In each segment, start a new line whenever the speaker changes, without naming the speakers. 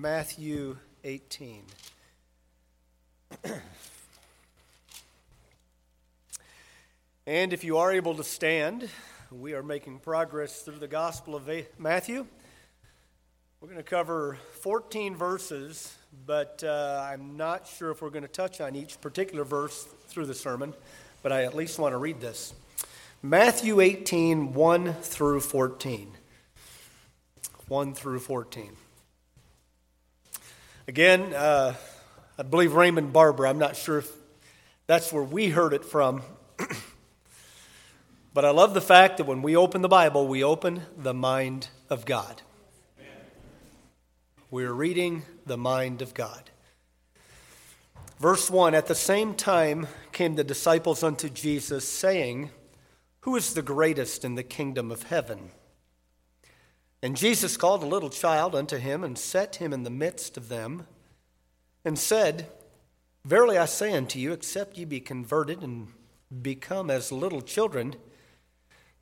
Matthew 18. and if you are able to stand, we are making progress through the Gospel of Matthew. We're going to cover 14 verses, but uh, I'm not sure if we're going to touch on each particular verse through the sermon, but I at least want to read this. Matthew 18, 1 through 14. 1 through 14. Again, uh, I believe Raymond Barber, I'm not sure if that's where we heard it from. but I love the fact that when we open the Bible, we open the mind of God. We're reading the mind of God. Verse 1 At the same time came the disciples unto Jesus, saying, Who is the greatest in the kingdom of heaven? And Jesus called a little child unto him and set him in the midst of them and said, Verily I say unto you, except ye be converted and become as little children,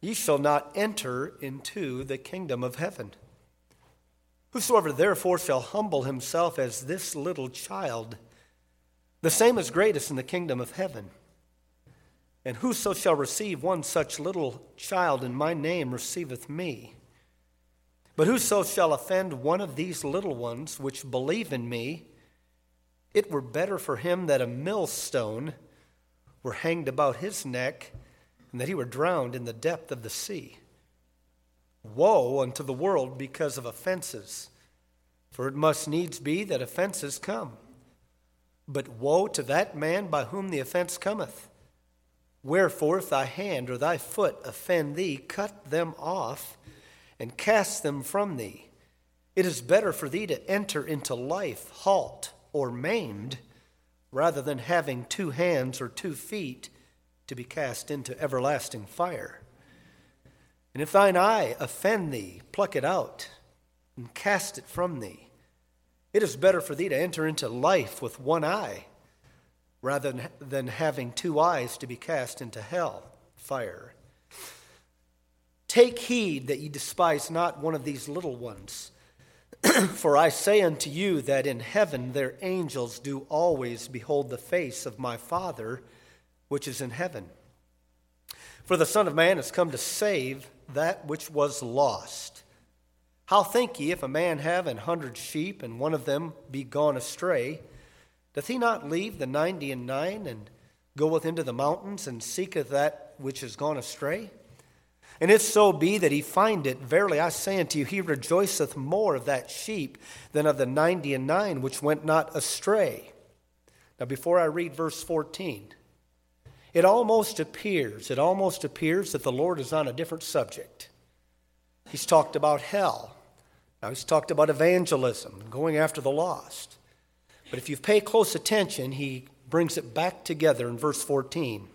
ye shall not enter into the kingdom of heaven. Whosoever therefore shall humble himself as this little child, the same is greatest in the kingdom of heaven. And whoso shall receive one such little child in my name receiveth me. But whoso shall offend one of these little ones which believe in me, it were better for him that a millstone were hanged about his neck and that he were drowned in the depth of the sea. Woe unto the world because of offenses, for it must needs be that offenses come. But woe to that man by whom the offense cometh. Wherefore, if thy hand or thy foot offend thee, cut them off and cast them from thee. It is better for thee to enter into life halt or maimed rather than having two hands or two feet to be cast into everlasting fire. And if thine eye offend thee, pluck it out and cast it from thee. It is better for thee to enter into life with one eye rather than, having two eyes to be cast into hell, fire. Take heed that ye despise not one of these little ones. For I say unto you that in heaven their angels do always behold the face of my Father which is in heaven. For the Son of Man has come to save that which was lost. How think ye if a man have an hundred sheep, and one of them be gone astray? Doth he not leave the ninety and nine, and goeth into the mountains, and seeketh that which is gone astray? And if so be that he find it, verily I say unto you, he rejoiceth more of that sheep than of the ninety and nine which went not astray. Now, before I read verse 14, it almost appears, it almost appears that the Lord is on a different subject. He's talked about hell. Now, he's talked about evangelism, going after the lost. But if you pay close attention, he brings it back together in verse 14.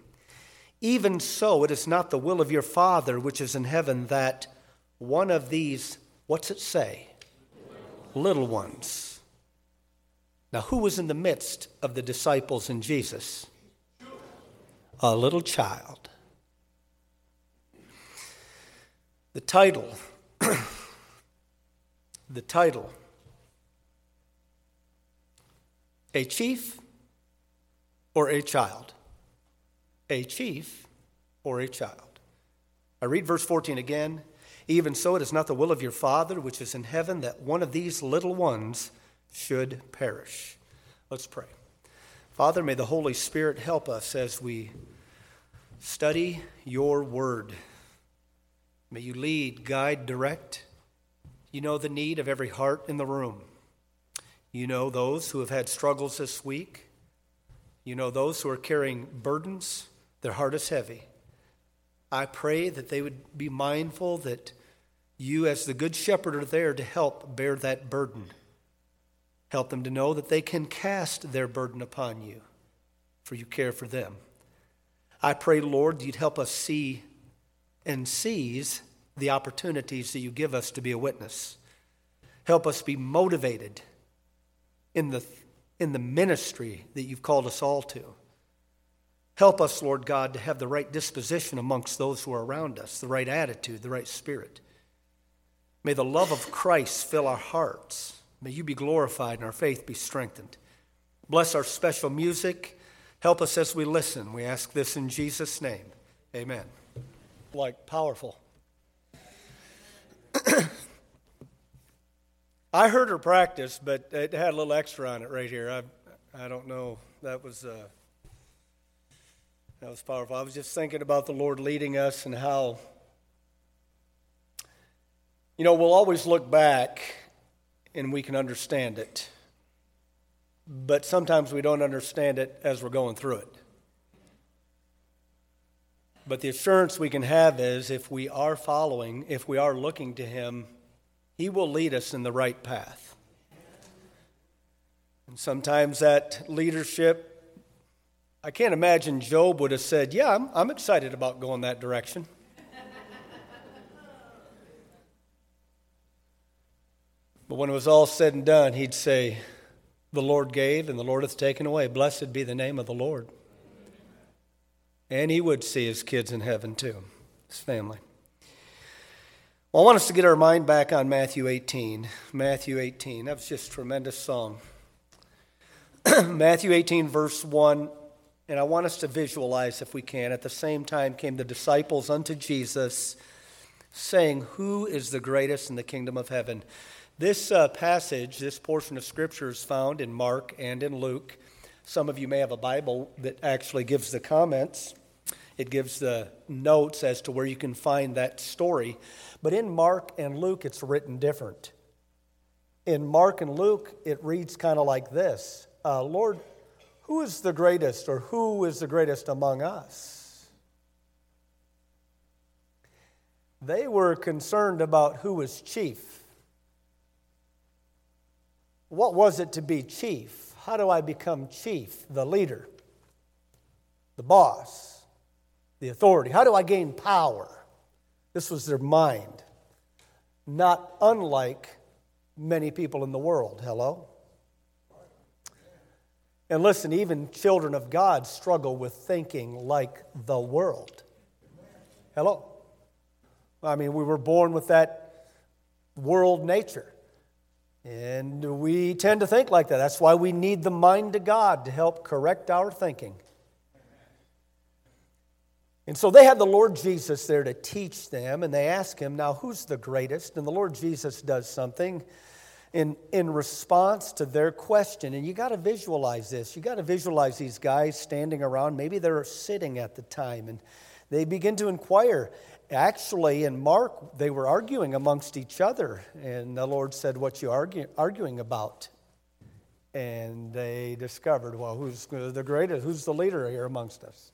Even so, it is not the will of your Father which is in heaven that one of these, what's it say? Little ones. Now, who was in the midst of the disciples and Jesus? A little child. The title, the title, a chief or a child? A chief or a child. I read verse 14 again. Even so, it is not the will of your Father which is in heaven that one of these little ones should perish. Let's pray. Father, may the Holy Spirit help us as we study your word. May you lead, guide, direct. You know the need of every heart in the room. You know those who have had struggles this week. You know those who are carrying burdens their heart is heavy. I pray that they would be mindful that you, as the Good Shepherd, are there to help bear that burden. Help them to know that they can cast their burden upon you, for you care for them. I pray, Lord, you'd help us see and seize the opportunities that you give us to be a witness. Help us be motivated in the, in the ministry that you've called us all to. Help us, Lord God, to have the right disposition amongst those who are around us, the right attitude, the right spirit. May the love of Christ fill our hearts. May you be glorified and our faith be strengthened. Bless our special music. Help us as we listen. We ask this in Jesus' name. Amen. Like powerful. I heard her practice, but it had a little extra on it right here. I, I don't know. That was uh, that was powerful. I was just thinking about the Lord leading us and how, you know, we'll always look back and we can understand it, but sometimes we don't understand it as we're going through it. But the assurance we can have is if we are following, if we are looking to Him he will lead us in the right path. And sometimes that leadership, I can't imagine Job would have said, Yeah, I'm, I'm excited about going that direction. but when it was all said and done, he'd say, The Lord gave and the Lord hath taken away. Blessed be the name of the Lord. And he would see his kids in heaven too, his family. Well, I want us to get our mind back on Matthew 18. Matthew 18. That was just a tremendous song. Matthew 18, verse 1. And I want us to visualize, if we can. At the same time came the disciples unto Jesus, saying, Who is the greatest in the kingdom of heaven? This uh, passage, this portion of Scripture is found in Mark and in Luke. Some of you may have a Bible that actually gives the comments, it gives the notes as to where you can find that story. But in Mark and Luke, it's written different. In Mark and Luke, it reads kind of like this uh, Lord, who is the greatest, or who is the greatest among us? They were concerned about who was chief. What was it to be chief? How do I become chief, the leader, the boss, the authority? How do I gain power? This was their mind. Not unlike many people in the world. Hello? And listen, even children of God struggle with thinking like the world. Hello? I mean, we were born with that world nature. And we tend to think like that. That's why we need the mind of God to help correct our thinking. And so they had the Lord Jesus there to teach them, and they ask him, Now, who's the greatest? And the Lord Jesus does something in, in response to their question. And you got to visualize this. You got to visualize these guys standing around. Maybe they're sitting at the time, and they begin to inquire. Actually, in Mark, they were arguing amongst each other, and the Lord said, What you argue, arguing about? And they discovered, Well, who's the greatest? Who's the leader here amongst us?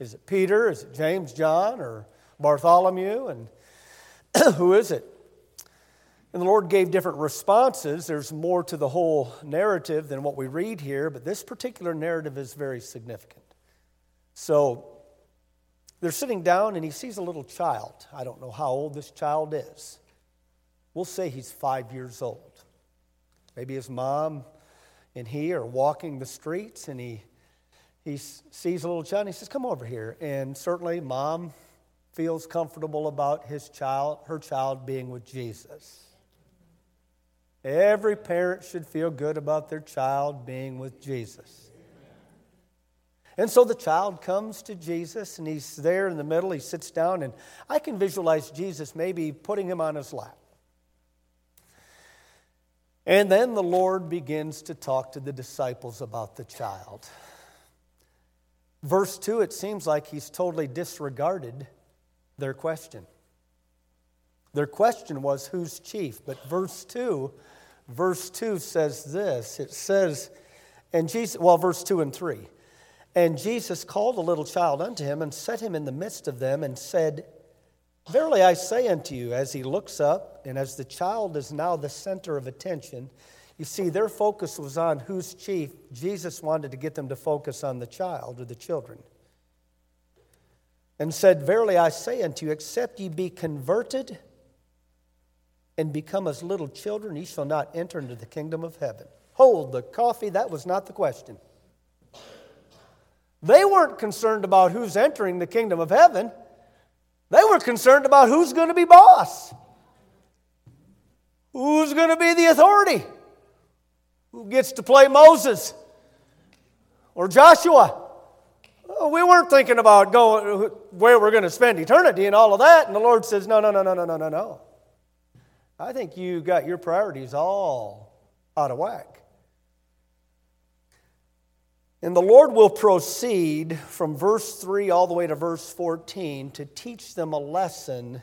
Is it Peter? Is it James, John, or Bartholomew? And who is it? And the Lord gave different responses. There's more to the whole narrative than what we read here, but this particular narrative is very significant. So they're sitting down, and he sees a little child. I don't know how old this child is. We'll say he's five years old. Maybe his mom and he are walking the streets, and he he sees a little child and he says, Come over here. And certainly, mom feels comfortable about his child, her child being with Jesus. Every parent should feel good about their child being with Jesus. And so the child comes to Jesus and he's there in the middle. He sits down, and I can visualize Jesus maybe putting him on his lap. And then the Lord begins to talk to the disciples about the child. Verse 2, it seems like he's totally disregarded their question. Their question was, Who's chief? But verse 2, verse 2 says this it says, and Jesus, well, verse 2 and 3. And Jesus called a little child unto him and set him in the midst of them and said, Verily I say unto you, as he looks up, and as the child is now the center of attention, you see, their focus was on who's chief. Jesus wanted to get them to focus on the child or the children. And said, Verily I say unto you, except ye be converted and become as little children, ye shall not enter into the kingdom of heaven. Hold the coffee, that was not the question. They weren't concerned about who's entering the kingdom of heaven. They were concerned about who's going to be boss. Who's going to be the authority? Who gets to play Moses or Joshua? Oh, we weren't thinking about going where we're going to spend eternity and all of that. And the Lord says, No, no, no, no, no, no, no, no. I think you got your priorities all out of whack. And the Lord will proceed from verse 3 all the way to verse 14 to teach them a lesson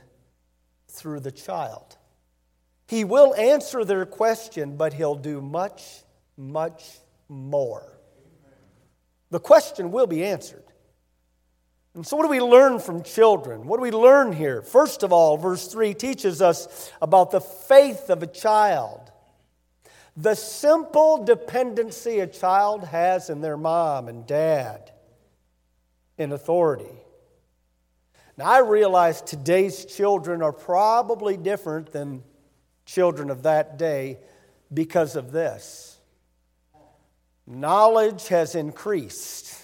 through the child. He will answer their question, but he'll do much, much more. The question will be answered. And so, what do we learn from children? What do we learn here? First of all, verse 3 teaches us about the faith of a child, the simple dependency a child has in their mom and dad in authority. Now, I realize today's children are probably different than children of that day because of this. Knowledge has increased.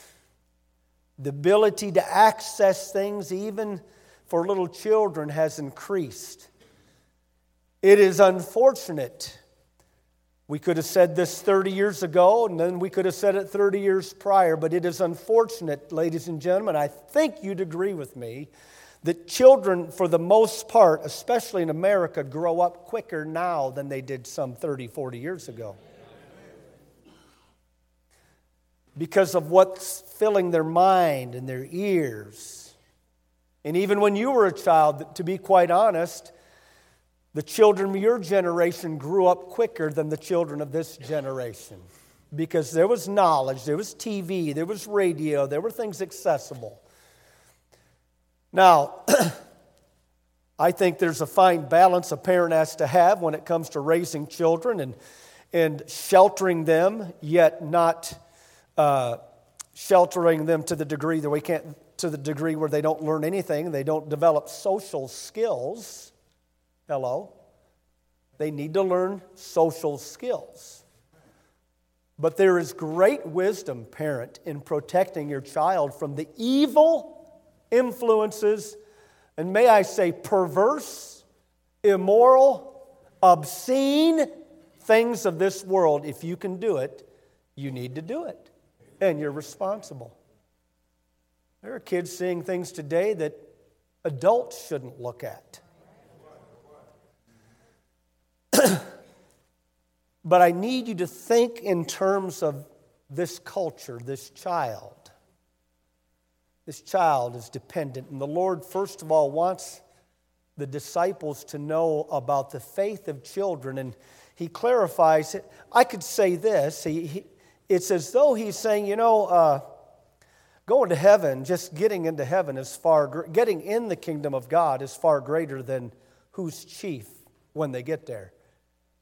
The ability to access things, even for little children, has increased. It is unfortunate. We could have said this 30 years ago, and then we could have said it 30 years prior, but it is unfortunate, ladies and gentlemen. I think you'd agree with me that children, for the most part, especially in America, grow up quicker now than they did some 30, 40 years ago. Because of what's filling their mind and their ears. And even when you were a child, to be quite honest, the children of your generation grew up quicker than the children of this generation. Because there was knowledge, there was TV, there was radio, there were things accessible. Now, I think there's a fine balance a parent has to have when it comes to raising children and, and sheltering them, yet not uh, sheltering them to the degree that we can't, to the degree where they don't learn anything, they don't develop social skills. Hello? They need to learn social skills. But there is great wisdom, parent, in protecting your child from the evil influences, and may I say perverse, immoral, obscene things of this world. If you can do it, you need to do it, and you're responsible. There are kids seeing things today that adults shouldn't look at. but I need you to think in terms of this culture, this child. This child is dependent. And the Lord, first of all, wants the disciples to know about the faith of children. And he clarifies it. I could say this he, he, it's as though he's saying, you know, uh, going to heaven, just getting into heaven is far, getting in the kingdom of God is far greater than who's chief when they get there.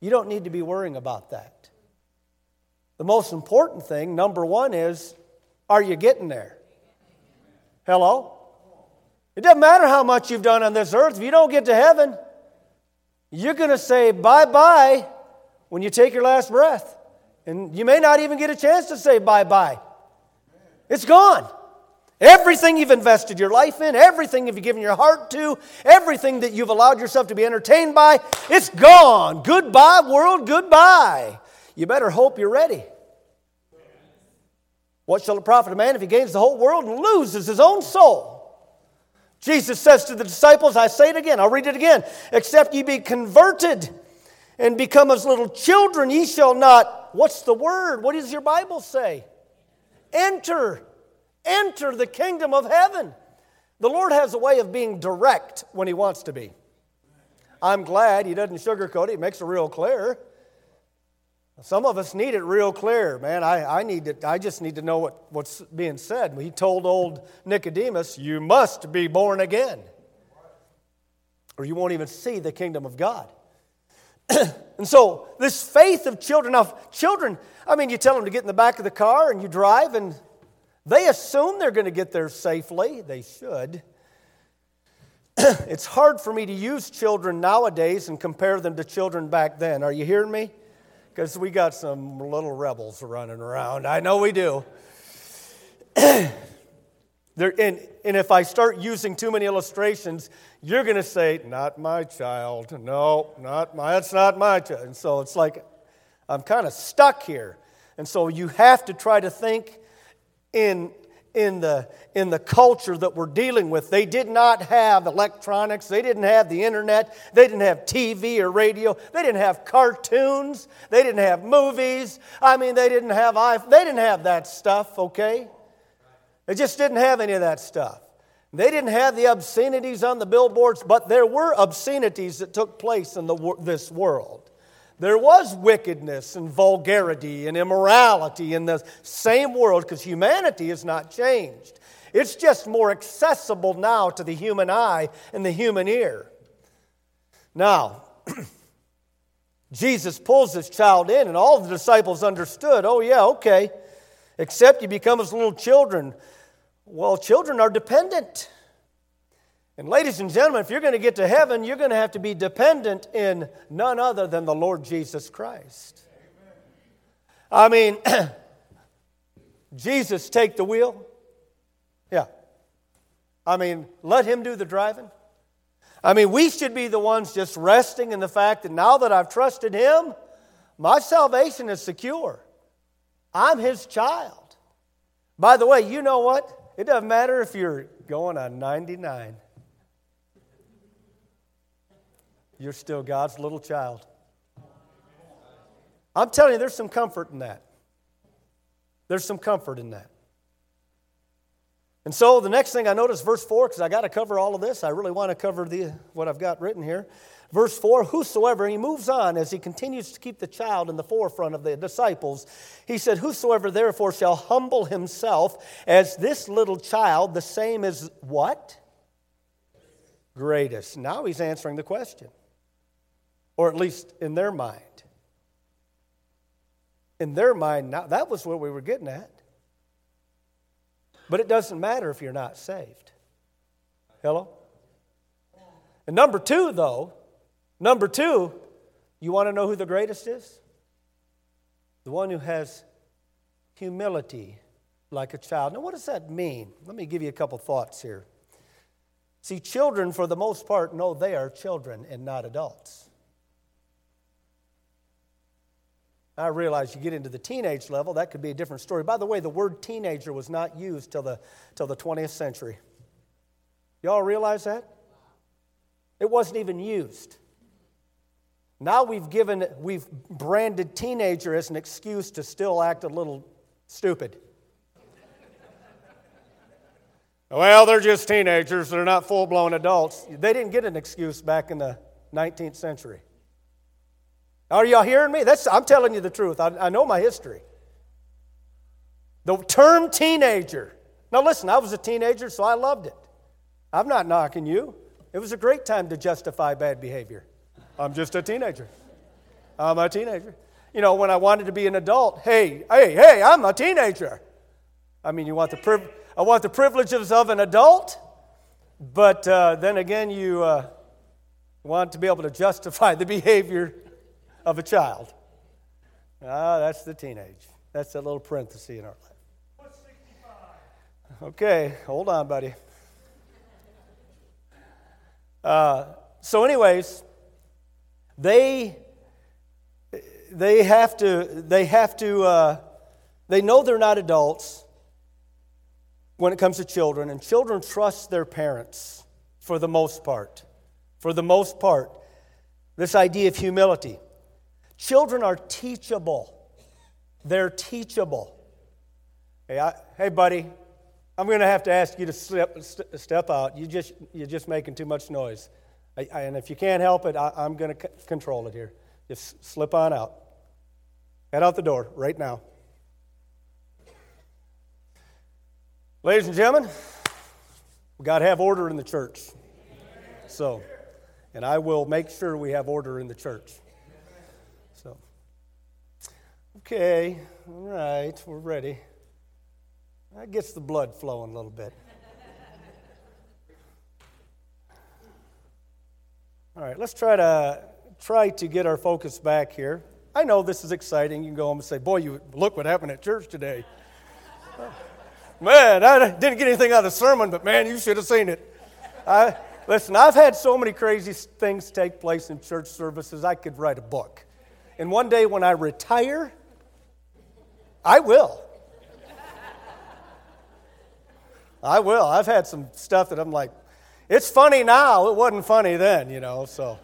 You don't need to be worrying about that. The most important thing, number one, is are you getting there? Hello? It doesn't matter how much you've done on this earth. If you don't get to heaven, you're going to say bye bye when you take your last breath. And you may not even get a chance to say bye bye. It's gone. Everything you've invested your life in, everything you've given your heart to, everything that you've allowed yourself to be entertained by, it's gone. Goodbye, world, goodbye. You better hope you're ready. What shall it profit a man if he gains the whole world and loses his own soul? Jesus says to the disciples, I say it again, I'll read it again. Except ye be converted and become as little children, ye shall not. What's the word? What does your Bible say? Enter. Enter the kingdom of heaven. The Lord has a way of being direct when He wants to be. I'm glad He doesn't sugarcoat it, He makes it real clear. Some of us need it real clear, man. I, I, need to, I just need to know what, what's being said. He told old Nicodemus, You must be born again, or you won't even see the kingdom of God. and so, this faith of children now, children, I mean, you tell them to get in the back of the car and you drive, and they assume they're going to get there safely. They should. it's hard for me to use children nowadays and compare them to children back then. Are you hearing me? because we got some little rebels running around. I know we do. there, and, and if I start using too many illustrations, you're going to say, Not my child. No, not my, that's not my child. And so it's like, I'm kind of stuck here. And so you have to try to think in, in, the, in the culture that we're dealing with. They did not have electronics, they didn't have the internet, they didn't have TV or radio, they didn't have cartoons, they didn't have movies. I mean, they didn't have they didn't have that stuff, okay? They just didn't have any of that stuff. They didn't have the obscenities on the billboards, but there were obscenities that took place in the, this world. There was wickedness and vulgarity and immorality in the same world because humanity has not changed. It's just more accessible now to the human eye and the human ear. Now, Jesus pulls this child in, and all the disciples understood oh, yeah, okay, except you become as little children. Well, children are dependent. And, ladies and gentlemen, if you're going to get to heaven, you're going to have to be dependent in none other than the Lord Jesus Christ. I mean, Jesus take the wheel? Yeah. I mean, let him do the driving? I mean, we should be the ones just resting in the fact that now that I've trusted him, my salvation is secure. I'm his child. By the way, you know what? It doesn't matter if you're going on 99. You're still God's little child. I'm telling you, there's some comfort in that. There's some comfort in that. And so the next thing I notice, verse 4, because I got to cover all of this. I really want to cover the, what I've got written here. Verse 4 Whosoever, he moves on as he continues to keep the child in the forefront of the disciples. He said, Whosoever therefore shall humble himself as this little child, the same as what? Greatest. Now he's answering the question or at least in their mind. In their mind, now, that was what we were getting at. But it doesn't matter if you're not saved. Hello? And number two, though, number two, you want to know who the greatest is? The one who has humility like a child. Now, what does that mean? Let me give you a couple thoughts here. See, children, for the most part, know they are children and not adults. I realize you get into the teenage level, that could be a different story. By the way, the word teenager was not used till the, till the 20th century. Y'all realize that? It wasn't even used. Now we've given, we've branded teenager as an excuse to still act a little stupid. well, they're just teenagers, they're not full blown adults. They didn't get an excuse back in the 19th century. Are y'all hearing me? That's, I'm telling you the truth. I, I know my history. The term teenager. Now, listen, I was a teenager, so I loved it. I'm not knocking you. It was a great time to justify bad behavior. I'm just a teenager. I'm a teenager. You know, when I wanted to be an adult, hey, hey, hey, I'm a teenager. I mean, you want the priv- I want the privileges of an adult, but uh, then again, you uh, want to be able to justify the behavior of a child. Ah, that's the teenage. That's that little parenthesis in our life. Okay, hold on, buddy. Uh, so, anyways, they they have to they have to uh, they know they're not adults when it comes to children, and children trust their parents for the most part. For the most part, this idea of humility. Children are teachable. They're teachable. Hey, I, hey buddy, I'm going to have to ask you to step, step out. You just, you're just making too much noise. I, I, and if you can't help it, I, am going to c- control it here. Just slip on out. Head out the door right now. Ladies and gentlemen, we got to have order in the church. So, and I will make sure we have order in the church. So, okay, all right, we're ready. That gets the blood flowing a little bit. All right, let's try to try to get our focus back here. I know this is exciting. You can go home and say, "Boy, you look what happened at church today." man, I didn't get anything out of the sermon, but man, you should have seen it. I, listen, I've had so many crazy things take place in church services. I could write a book. And one day when I retire, I will. I will. I've had some stuff that I'm like, it's funny now. It wasn't funny then, you know, so.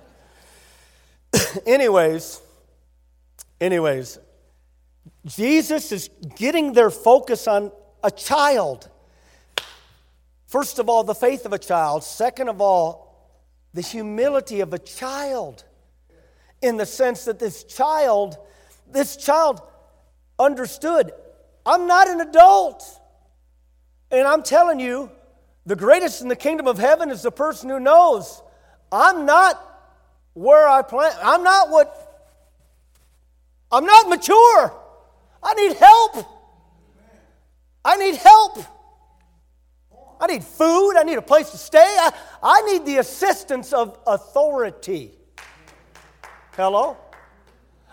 anyways, anyways, Jesus is getting their focus on a child. First of all, the faith of a child. Second of all, the humility of a child. In the sense that this child, this child understood, I'm not an adult. And I'm telling you, the greatest in the kingdom of heaven is the person who knows I'm not where I plan. I'm not what, I'm not mature. I need help. I need help. I need food. I need a place to stay. I, I need the assistance of authority. Hello?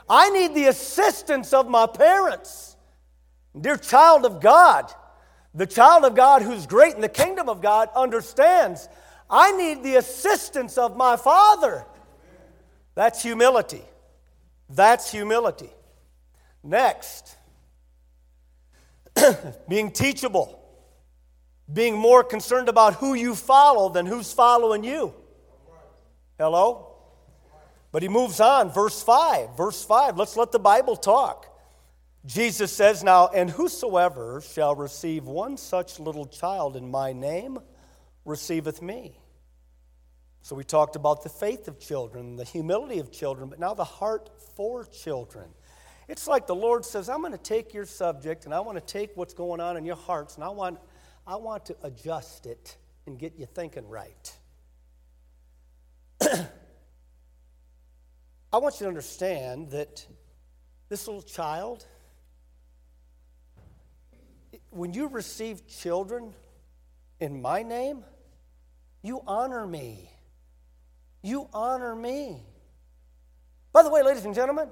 I need the assistance of my parents. Dear child of God, the child of God who's great in the kingdom of God understands I need the assistance of my father. That's humility. That's humility. Next, being teachable, being more concerned about who you follow than who's following you. Hello? But he moves on, verse 5. Verse 5, let's let the Bible talk. Jesus says, Now, and whosoever shall receive one such little child in my name receiveth me. So we talked about the faith of children, the humility of children, but now the heart for children. It's like the Lord says, I'm going to take your subject and I want to take what's going on in your hearts and I want, I want to adjust it and get you thinking right. I want you to understand that this little child, when you receive children in my name, you honor me. You honor me. By the way, ladies and gentlemen,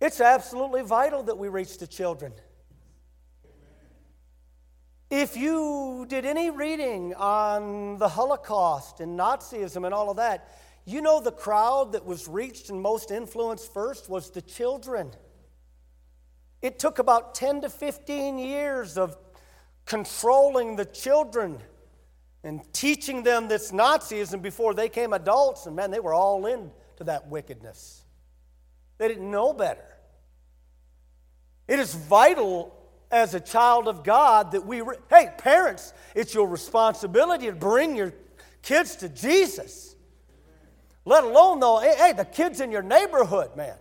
it's absolutely vital that we reach the children. If you did any reading on the Holocaust and Nazism and all of that, you know the crowd that was reached and most influenced first was the children. It took about 10 to 15 years of controlling the children and teaching them this Nazism before they came adults, and man, they were all in to that wickedness. They didn't know better. It is vital as a child of God that we, re- hey, parents, it's your responsibility to bring your kids to Jesus. Let alone, though, hey, hey the kids in your neighborhood, man.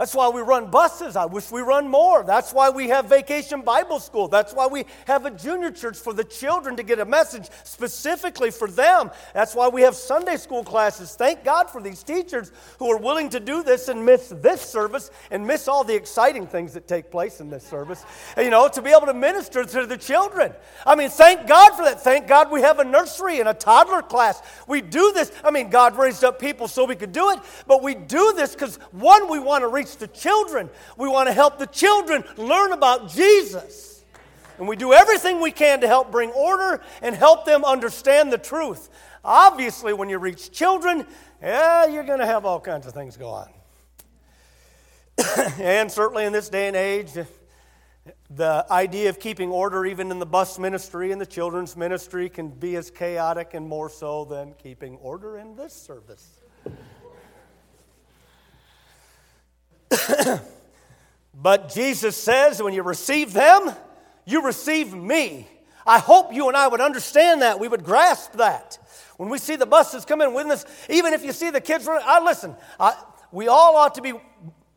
That's why we run buses. I wish we run more. That's why we have vacation Bible school. That's why we have a junior church for the children to get a message specifically for them. That's why we have Sunday school classes. Thank God for these teachers who are willing to do this and miss this service and miss all the exciting things that take place in this service. You know, to be able to minister to the children. I mean, thank God for that. Thank God we have a nursery and a toddler class. We do this. I mean, God raised up people so we could do it, but we do this because, one, we want to reach the children. We want to help the children learn about Jesus. And we do everything we can to help bring order and help them understand the truth. Obviously, when you reach children, yeah, you're going to have all kinds of things go on. and certainly in this day and age, the idea of keeping order, even in the bus ministry and the children's ministry, can be as chaotic and more so than keeping order in this service. but Jesus says, when you receive them, you receive me. I hope you and I would understand that. We would grasp that. When we see the buses come in with us, even if you see the kids running, I listen, I, we all ought to be,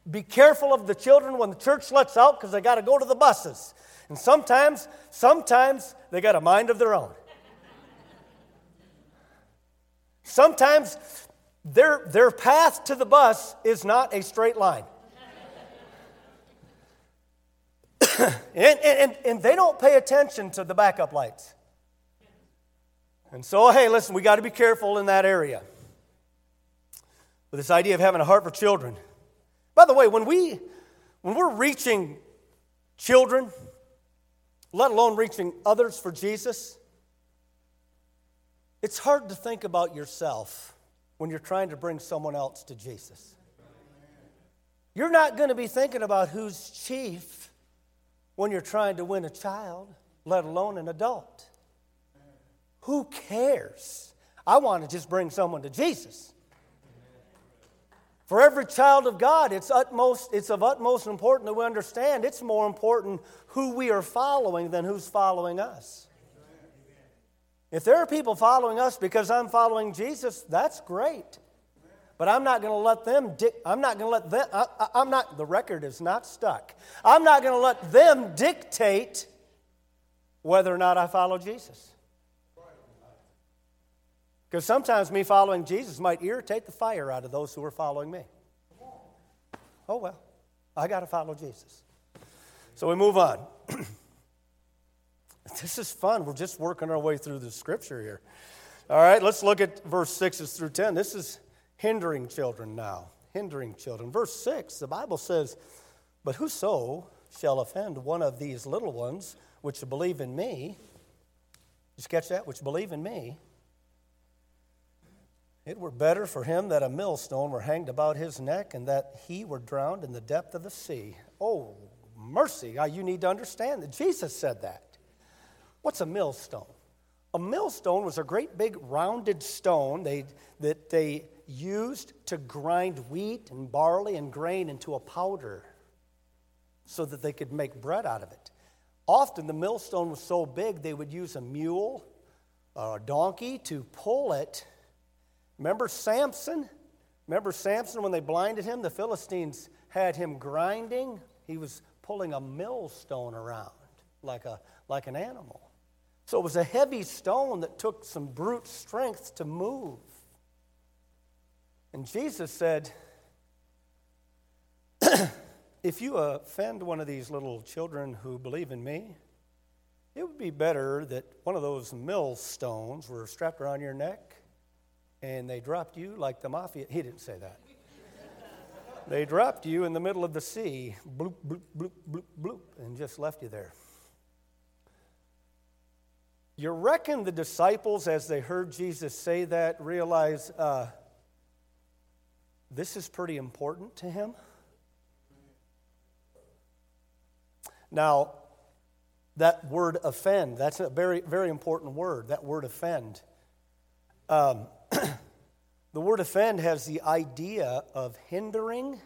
be careful of the children when the church lets out because they got to go to the buses. And sometimes, sometimes they got a mind of their own. Sometimes their, their path to the bus is not a straight line. and, and, and they don't pay attention to the backup lights. And so, hey, listen, we got to be careful in that area. With this idea of having a heart for children. By the way, when we when we're reaching children, let alone reaching others for Jesus, it's hard to think about yourself when you're trying to bring someone else to Jesus. You're not going to be thinking about who's chief when you're trying to win a child, let alone an adult. Who cares? I want to just bring someone to Jesus. For every child of God, it's, utmost, it's of utmost importance that we understand it's more important who we are following than who's following us. If there are people following us because I'm following Jesus, that's great. But I'm not going to let them, di- I'm not going to let them, I, I'm not, the record is not stuck. I'm not going to let them dictate whether or not I follow Jesus. Because sometimes me following Jesus might irritate the fire out of those who are following me. Oh, well, I got to follow Jesus. So we move on. this is fun. We're just working our way through the scripture here. All right, let's look at verse 6 through 10. This is hindering children now. Hindering children. Verse 6, the Bible says, But whoso shall offend one of these little ones which believe in me, you catch that? Which believe in me, it were better for him that a millstone were hanged about his neck and that he were drowned in the depth of the sea. Oh, mercy. Ah, you need to understand that Jesus said that. What's a millstone? A millstone was a great big rounded stone they, that they used to grind wheat and barley and grain into a powder so that they could make bread out of it. Often the millstone was so big they would use a mule or a donkey to pull it Remember Samson? Remember Samson when they blinded him? The Philistines had him grinding. He was pulling a millstone around like, a, like an animal. So it was a heavy stone that took some brute strength to move. And Jesus said, If you offend one of these little children who believe in me, it would be better that one of those millstones were strapped around your neck and they dropped you like the mafia. He didn't say that. they dropped you in the middle of the sea, bloop, bloop, bloop, bloop, bloop, and just left you there. You reckon the disciples, as they heard Jesus say that, realize uh, this is pretty important to him? Now, that word offend, that's a very, very important word, that word offend. Um, the word offend has the idea of hindering,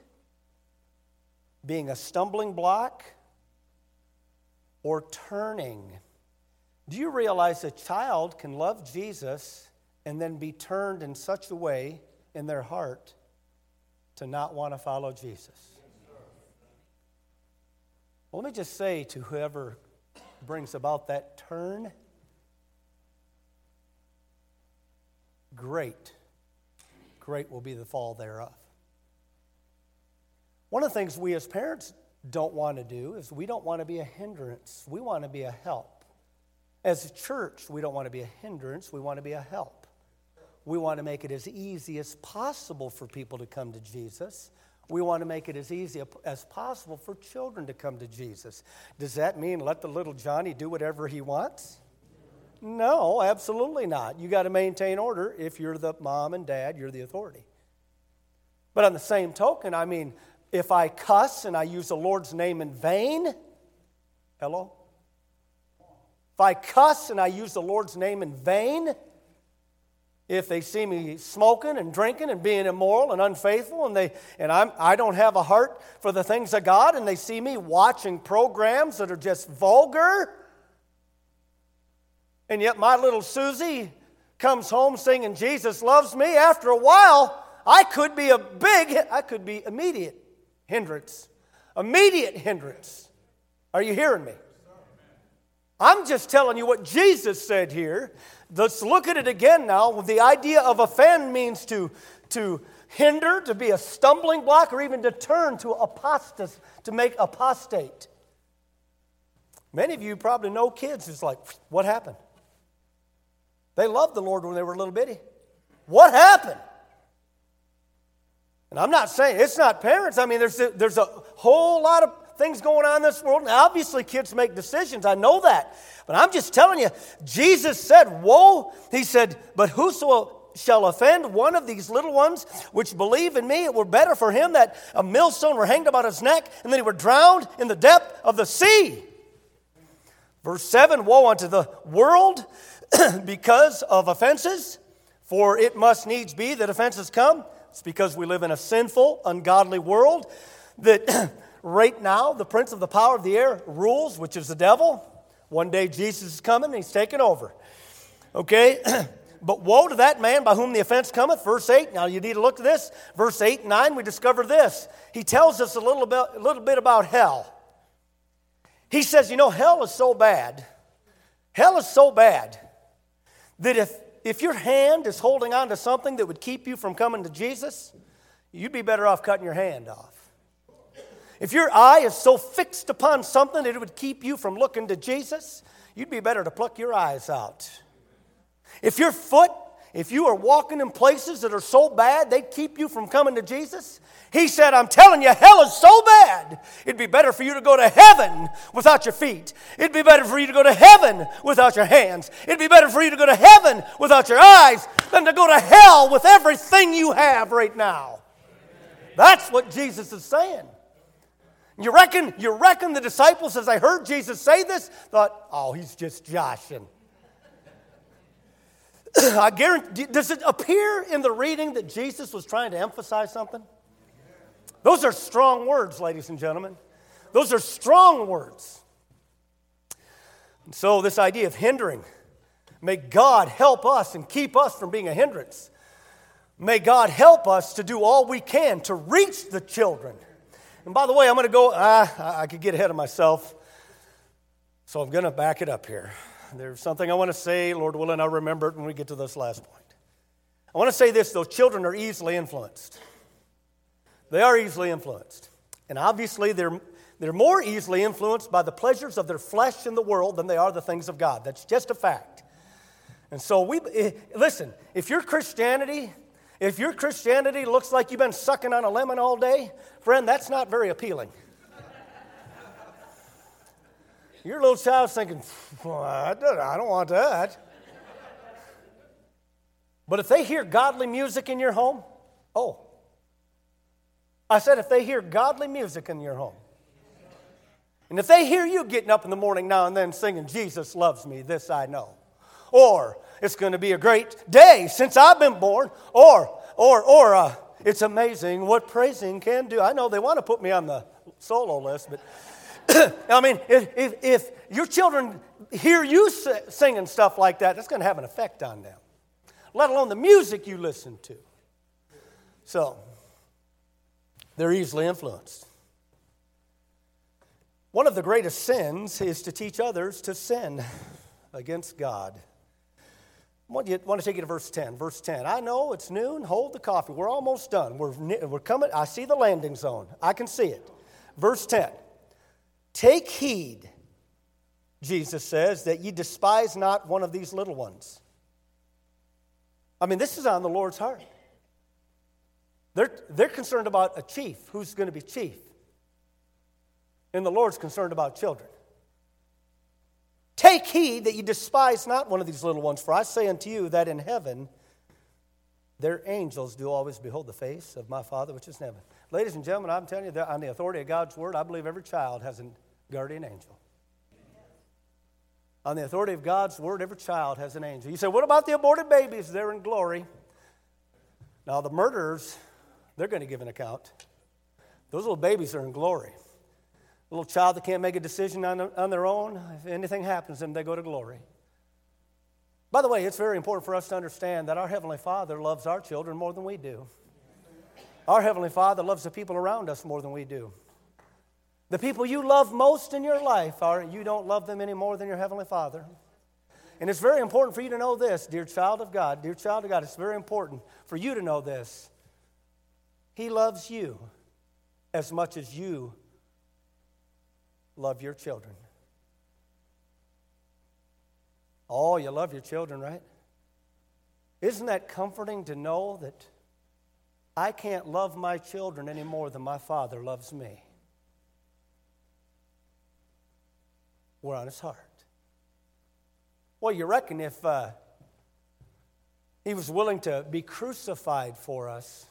being a stumbling block, or turning. Do you realize a child can love Jesus and then be turned in such a way in their heart to not want to follow Jesus? Well, let me just say to whoever brings about that turn, great, great will be the fall thereof. One of the things we as parents don't want to do is we don't want to be a hindrance, we want to be a help. As a church, we don't want to be a hindrance, we want to be a help. We want to make it as easy as possible for people to come to Jesus. We want to make it as easy as possible for children to come to Jesus. Does that mean let the little Johnny do whatever he wants? No, absolutely not. You got to maintain order if you're the mom and dad, you're the authority. But on the same token, I mean, if I cuss and I use the Lord's name in vain, hello? If I cuss and I use the Lord's name in vain, if they see me smoking and drinking and being immoral and unfaithful and they and I'm I don't have a heart for the things of God and they see me watching programs that are just vulgar and yet, my little Susie comes home singing, Jesus loves me. After a while, I could be a big, I could be immediate hindrance. Immediate hindrance. Are you hearing me? I'm just telling you what Jesus said here. Let's look at it again now. The idea of offend means to, to hinder, to be a stumbling block, or even to turn to apostate, to make apostate. Many of you probably know kids. It's like, what happened? They loved the Lord when they were a little bitty. What happened? And I'm not saying it's not parents. I mean, there's a, there's a whole lot of things going on in this world. Obviously, kids make decisions. I know that. But I'm just telling you, Jesus said, Woe, he said, but whoso
shall offend one of these little ones which believe in me, it were better for him that a millstone were hanged about his neck and that he were drowned in the depth of the sea. Verse 7 Woe unto the world because of offenses, for it must needs be that offenses come. It's because we live in a sinful, ungodly world that right now the prince of the power of the air rules, which is the devil. One day Jesus is coming and he's taking over. Okay? but woe to that man by whom the offense cometh. Verse 8. Now you need to look at this. Verse 8 and 9, we discover this. He tells us a little bit, a little bit about hell. He says, You know, hell is so bad. Hell is so bad that if, if your hand is holding on to something that would keep you from coming to Jesus, you'd be better off cutting your hand off. If your eye is so fixed upon something that it would keep you from looking to Jesus, you'd be better to pluck your eyes out. If your foot, if you are walking in places that are so bad they keep you from coming to Jesus, he said, I'm telling you, hell is so bad, it'd be better for you to go to heaven without your feet. It'd be better for you to go to heaven without your hands. It'd be better for you to go to heaven without your eyes than to go to hell with everything you have right now. That's what Jesus is saying. You reckon, you reckon the disciples, as I heard Jesus say this, thought, oh, he's just joshing. I guarantee, does it appear in the reading that Jesus was trying to emphasize something? Those are strong words, ladies and gentlemen. Those are strong words. And so, this idea of hindering, may God help us and keep us from being a hindrance. May God help us to do all we can to reach the children. And by the way, I'm going to go, ah, I could get ahead of myself, so I'm going to back it up here. There's something I want to say. Lord willing, I'll remember it when we get to this last point. I want to say this though children are easily influenced. They are easily influenced. And obviously, they're, they're more easily influenced by the pleasures of their flesh in the world than they are the things of God. That's just a fact. And so, we eh, listen, if your Christianity, if your Christianity looks like you've been sucking on a lemon all day, friend, that's not very appealing. Your little child's thinking, well, I don't want that. But if they hear godly music in your home, oh. I said, if they hear godly music in your home, and if they hear you getting up in the morning now and then singing, Jesus loves me, this I know, or it's going to be a great day since I've been born, or, or, or, uh, it's amazing what praising can do. I know they want to put me on the solo list, but I mean, if, if, if, your children hear you singing stuff like that, that's going to have an effect on them, let alone the music you listen to. So, they're easily influenced. One of the greatest sins is to teach others to sin against God. I want, you, want to take you to verse 10. Verse 10. I know it's noon. Hold the coffee. We're almost done. We're, we're coming. I see the landing zone. I can see it. Verse 10. Take heed, Jesus says, that ye despise not one of these little ones. I mean, this is on the Lord's heart. They're, they're concerned about a chief. Who's going to be chief? And the Lord's concerned about children. Take heed that ye despise not one of these little ones, for I say unto you that in heaven their angels do always behold the face of my Father which is in heaven. Ladies and gentlemen, I'm telling you that on the authority of God's word, I believe every child has an guardian angel. On the authority of God's word, every child has an angel. You say, what about the aborted babies? They're in glory. Now, the murderers, they're going to give an account. Those little babies are in glory. A little child that can't make a decision on, on their own, if anything happens, then they go to glory. By the way, it's very important for us to understand that our Heavenly Father loves our children more than we do. Our Heavenly Father loves the people around us more than we do. The people you love most in your life are you don't love them any more than your heavenly Father. And it's very important for you to know this, dear child of God, dear child of God, it's very important for you to know this. He loves you as much as you love your children. Oh, you love your children, right? Isn't that comforting to know that I can't love my children any more than my Father loves me? We're on his heart. Well, you reckon if, uh, he was willing to be crucified for us,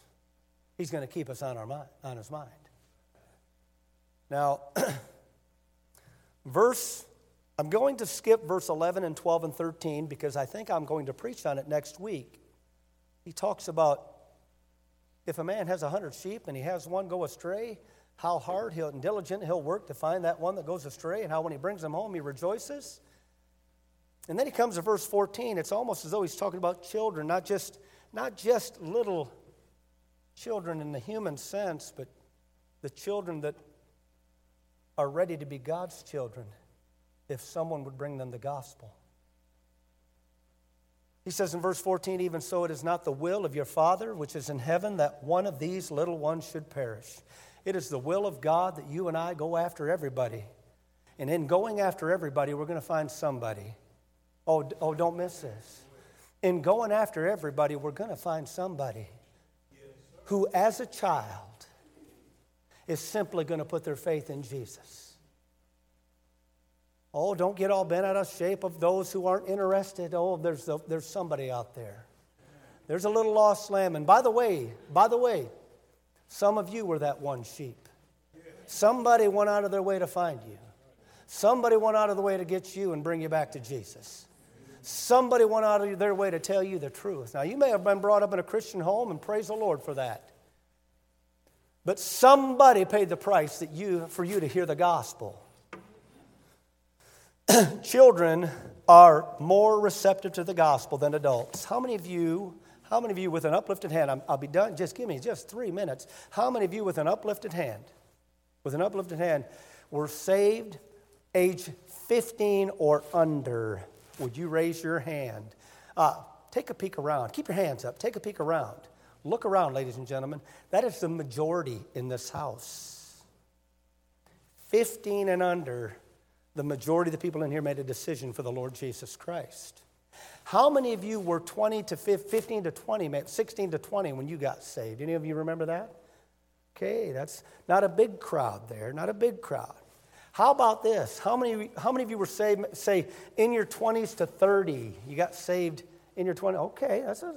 he's going to keep us on, our mind, on his mind. Now, verse, I'm going to skip verse 11 and 12 and 13 because I think I'm going to preach on it next week. He talks about if a man has a hundred sheep and he has one go astray, how hard he'll, and diligent he'll work to find that one that goes astray, and how when he brings them home he rejoices. And then he comes to verse 14. It's almost as though he's talking about children, not just, not just little children in the human sense, but the children that are ready to be God's children if someone would bring them the gospel. He says in verse 14, even so, it is not the will of your Father which is in heaven that one of these little ones should perish. It is the will of God that you and I go after everybody. And in going after everybody, we're going to find somebody. Oh, oh don't miss this. In going after everybody, we're going to find somebody who, as a child, is simply going to put their faith in Jesus. Oh, don't get all bent out of shape of those who aren't interested. Oh, there's, there's somebody out there. There's a little lost lamb. And by the way, by the way, some of you were that one sheep. Somebody went out of their way to find you. Somebody went out of the way to get you and bring you back to Jesus. Somebody went out of their way to tell you the truth. Now, you may have been brought up in a Christian home, and praise the Lord for that. But somebody paid the price that you, for you to hear the gospel. Children are more receptive to the gospel than adults. How many of you, how many of you with an uplifted hand, i will be done, just give me just three minutes. How many of you with an uplifted hand, with an uplifted hand, were saved age 15 or under? Would you raise your hand? Uh, take a peek around. Keep your hands up. Take a peek around. Look around, ladies and gentlemen. That is the majority in this house. 15 and under, the majority of the people in here made a decision for the Lord Jesus Christ. How many of you were 20 to 15 to 20, 16 to 20 when you got saved? Any of you remember that? Okay, that's not a big crowd there, not a big crowd. How about this? How many, how many of you were saved, say, in your 20s to 30? You got saved in your 20s? Okay, that's a,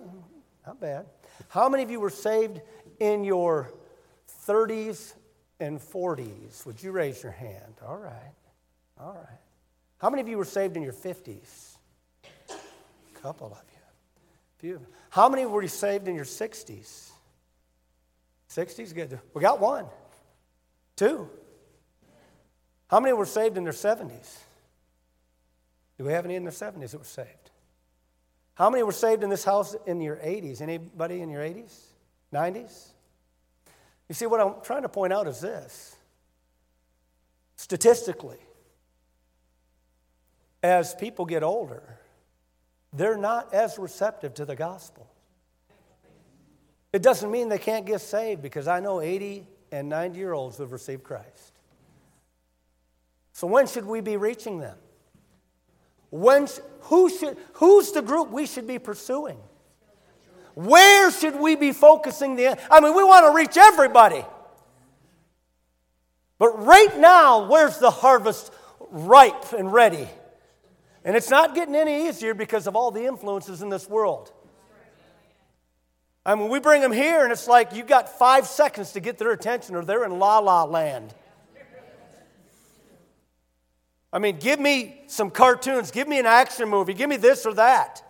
not bad. How many of you were saved in your 30s and 40s? Would you raise your hand? All right. All right. How many of you were saved in your 50s? A couple of you. Few. How many were you saved in your 60s? 60s? Good. We got one. Two. How many were saved in their 70s? Do we have any in their 70s that were saved? How many were saved in this house in your 80s? Anybody in your 80s? 90s? You see, what I'm trying to point out is this. Statistically, as people get older, they're not as receptive to the gospel. It doesn't mean they can't get saved because I know 80 and 90 year olds who have received Christ. So, when should we be reaching them? When, who should, who's the group we should be pursuing? Where should we be focusing the? I mean, we want to reach everybody. But right now, where's the harvest ripe and ready? And it's not getting any easier because of all the influences in this world. I mean, we bring them here, and it's like you've got five seconds to get their attention, or they're in la la land. I mean, give me some cartoons, give me an action movie, give me this or that.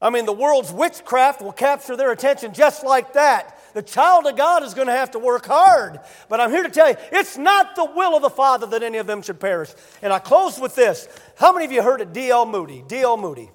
I mean, the world's witchcraft will capture their attention just like that. The child of God is going to have to work hard. But I'm here to tell you, it's not the will of the Father that any of them should perish. And I close with this. How many of you heard of D.L. Moody? D.L. Moody.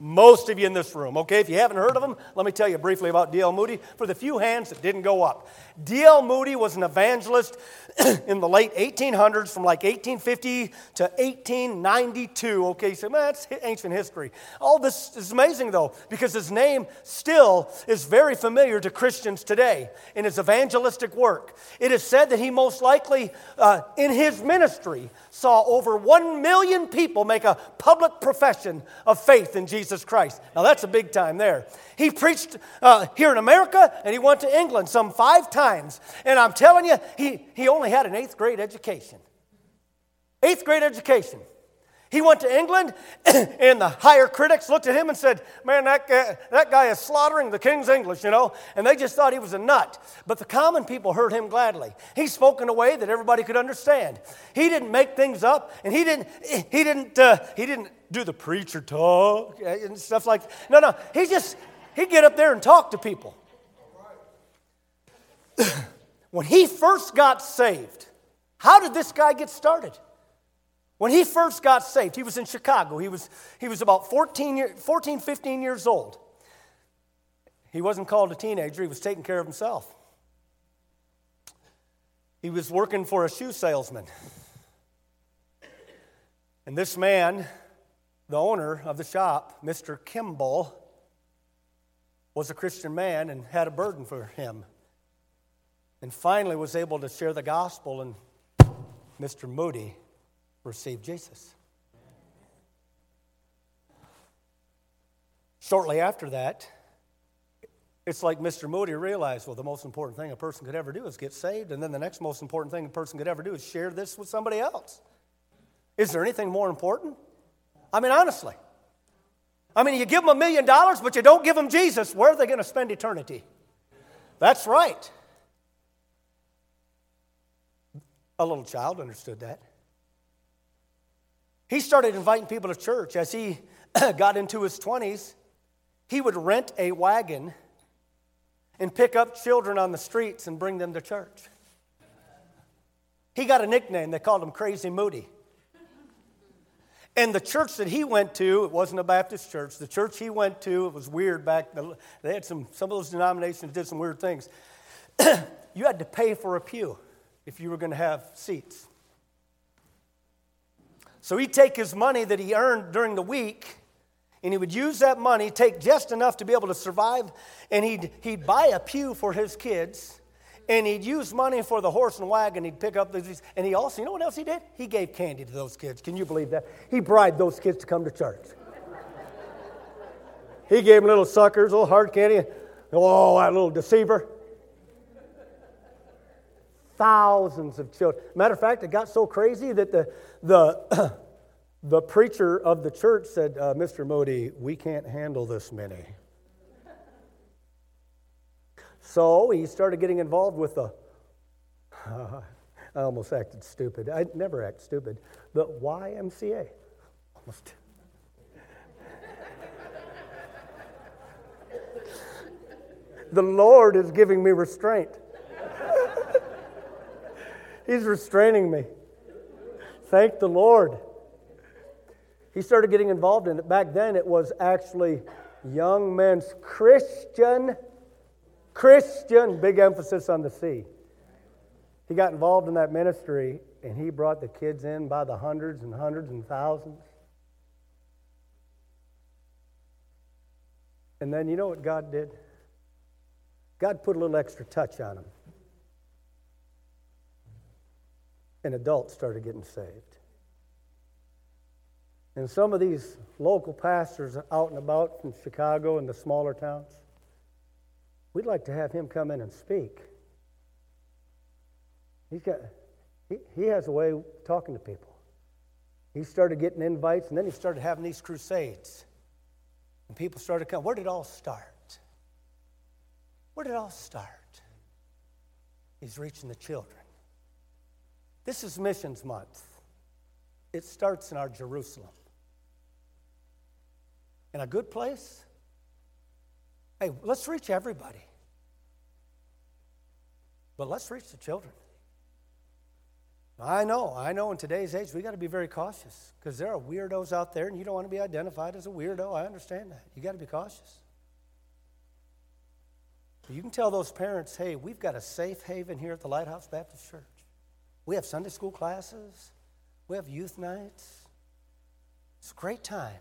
Most of you in this room, okay? If you haven't heard of him, let me tell you briefly about D.L. Moody for the few hands that didn't go up. D.L. Moody was an evangelist in the late 1800s from like 1850 to 1892. Okay, so that's ancient history. All this is amazing though, because his name still is very familiar to Christians today in his evangelistic work. It is said that he most likely, uh, in his ministry, saw over 1 million people make a public profession of faith in Jesus Christ. Now, that's a big time there. He preached uh, here in America and he went to England some five times. And I'm telling you, he, he only had an eighth grade education. Eighth grade education. He went to England, and the higher critics looked at him and said, Man, that guy, that guy is slaughtering the king's English, you know? And they just thought he was a nut. But the common people heard him gladly. He spoke in a way that everybody could understand. He didn't make things up, and he didn't, he didn't, uh, he didn't do the preacher talk and stuff like No, no. He just, he'd get up there and talk to people. when he first got saved, how did this guy get started? When he first got saved, he was in Chicago. He was, he was about 14, year, 14, 15 years old. He wasn't called a teenager, he was taking care of himself. He was working for a shoe salesman. And this man, the owner of the shop, Mr. Kimball, was a Christian man and had a burden for him. And finally was able to share the gospel, and Mr. Moody received Jesus. Shortly after that, it's like Mr. Moody realized, well, the most important thing a person could ever do is get saved, and then the next most important thing a person could ever do is share this with somebody else. Is there anything more important? I mean, honestly. I mean, you give them a million dollars, but you don't give them Jesus. Where are they going to spend eternity? That's right. A little child understood that. He started inviting people to church. As he got into his 20s, he would rent a wagon and pick up children on the streets and bring them to church. He got a nickname, they called him Crazy Moody. And the church that he went to, it wasn't a Baptist church. The church he went to, it was weird back. They had some, some of those denominations did some weird things. you had to pay for a pew if you were going to have seats. So he'd take his money that he earned during the week and he would use that money, take just enough to be able to survive, and he'd, he'd buy a pew for his kids, and he'd use money for the horse and wagon. He'd pick up these, and he also, you know what else he did? He gave candy to those kids. Can you believe that? He bribed those kids to come to church. he gave them little suckers, little hard candy. Oh, that little deceiver. Thousands of children. Matter of fact, it got so crazy that the, the, the preacher of the church said, uh, Mr. Moody, we can't handle this many. So he started getting involved with the, uh, I almost acted stupid. I never act stupid. The YMCA. Almost. the Lord is giving me restraint. He's restraining me. Thank the Lord. He started getting involved in it. Back then, it was actually young men's Christian, Christian, big emphasis on the C. He got involved in that ministry and he brought the kids in by the hundreds and hundreds and thousands. And then you know what God did? God put a little extra touch on them. And adults started getting saved. And some of these local pastors out and about from Chicago and the smaller towns, we'd like to have him come in and speak. He's got, he, he has a way of talking to people. He started getting invites, and then he started having these crusades. And people started coming. Where did it all start? Where did it all start? He's reaching the children. This is Missions Month. It starts in our Jerusalem in a good place? Hey, let's reach everybody. But let's reach the children. I know, I know in today's age we got to be very cautious because there are weirdos out there and you don't want to be identified as a weirdo. I understand that. You got to be cautious. But you can tell those parents, hey, we've got a safe haven here at the Lighthouse Baptist Church. We have Sunday school classes, we have youth nights. It's a great time.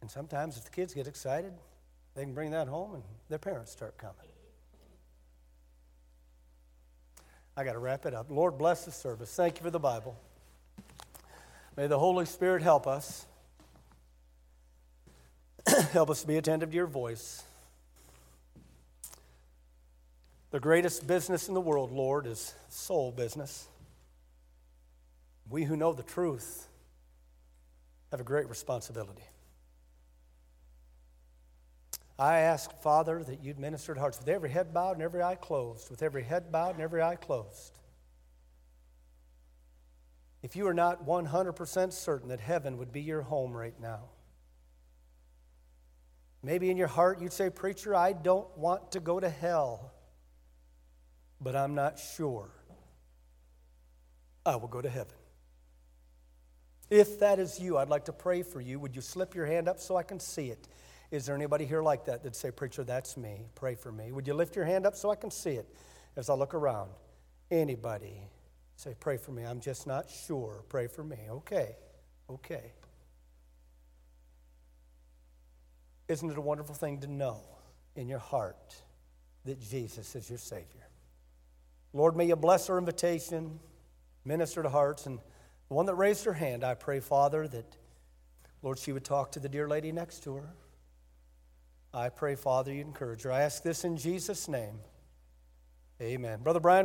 And sometimes if the kids get excited, they can bring that home and their parents start coming. I got to wrap it up. Lord, bless the service. Thank you for the Bible. May the Holy Spirit help us. help us to be attentive to your voice. The greatest business in the world, Lord, is soul business. We who know the truth have a great responsibility. I ask, Father, that you'd minister to hearts with every head bowed and every eye closed, with every head bowed and every eye closed. If you are not 100% certain that heaven would be your home right now, maybe in your heart you'd say, Preacher, I don't want to go to hell, but I'm not sure I will go to heaven. If that is you, I'd like to pray for you. Would you slip your hand up so I can see it? Is there anybody here like that that'd say, Preacher, that's me? Pray for me. Would you lift your hand up so I can see it as I look around? Anybody? Say, Pray for me. I'm just not sure. Pray for me. Okay. Okay. Isn't it a wonderful thing to know in your heart that Jesus is your Savior? Lord, may you bless our invitation, minister to hearts, and the one that raised her hand, I pray, Father, that, Lord, she would talk to the dear lady next to her. I pray, Father, you encourage her. I ask this in Jesus' name. Amen. Brother Brian,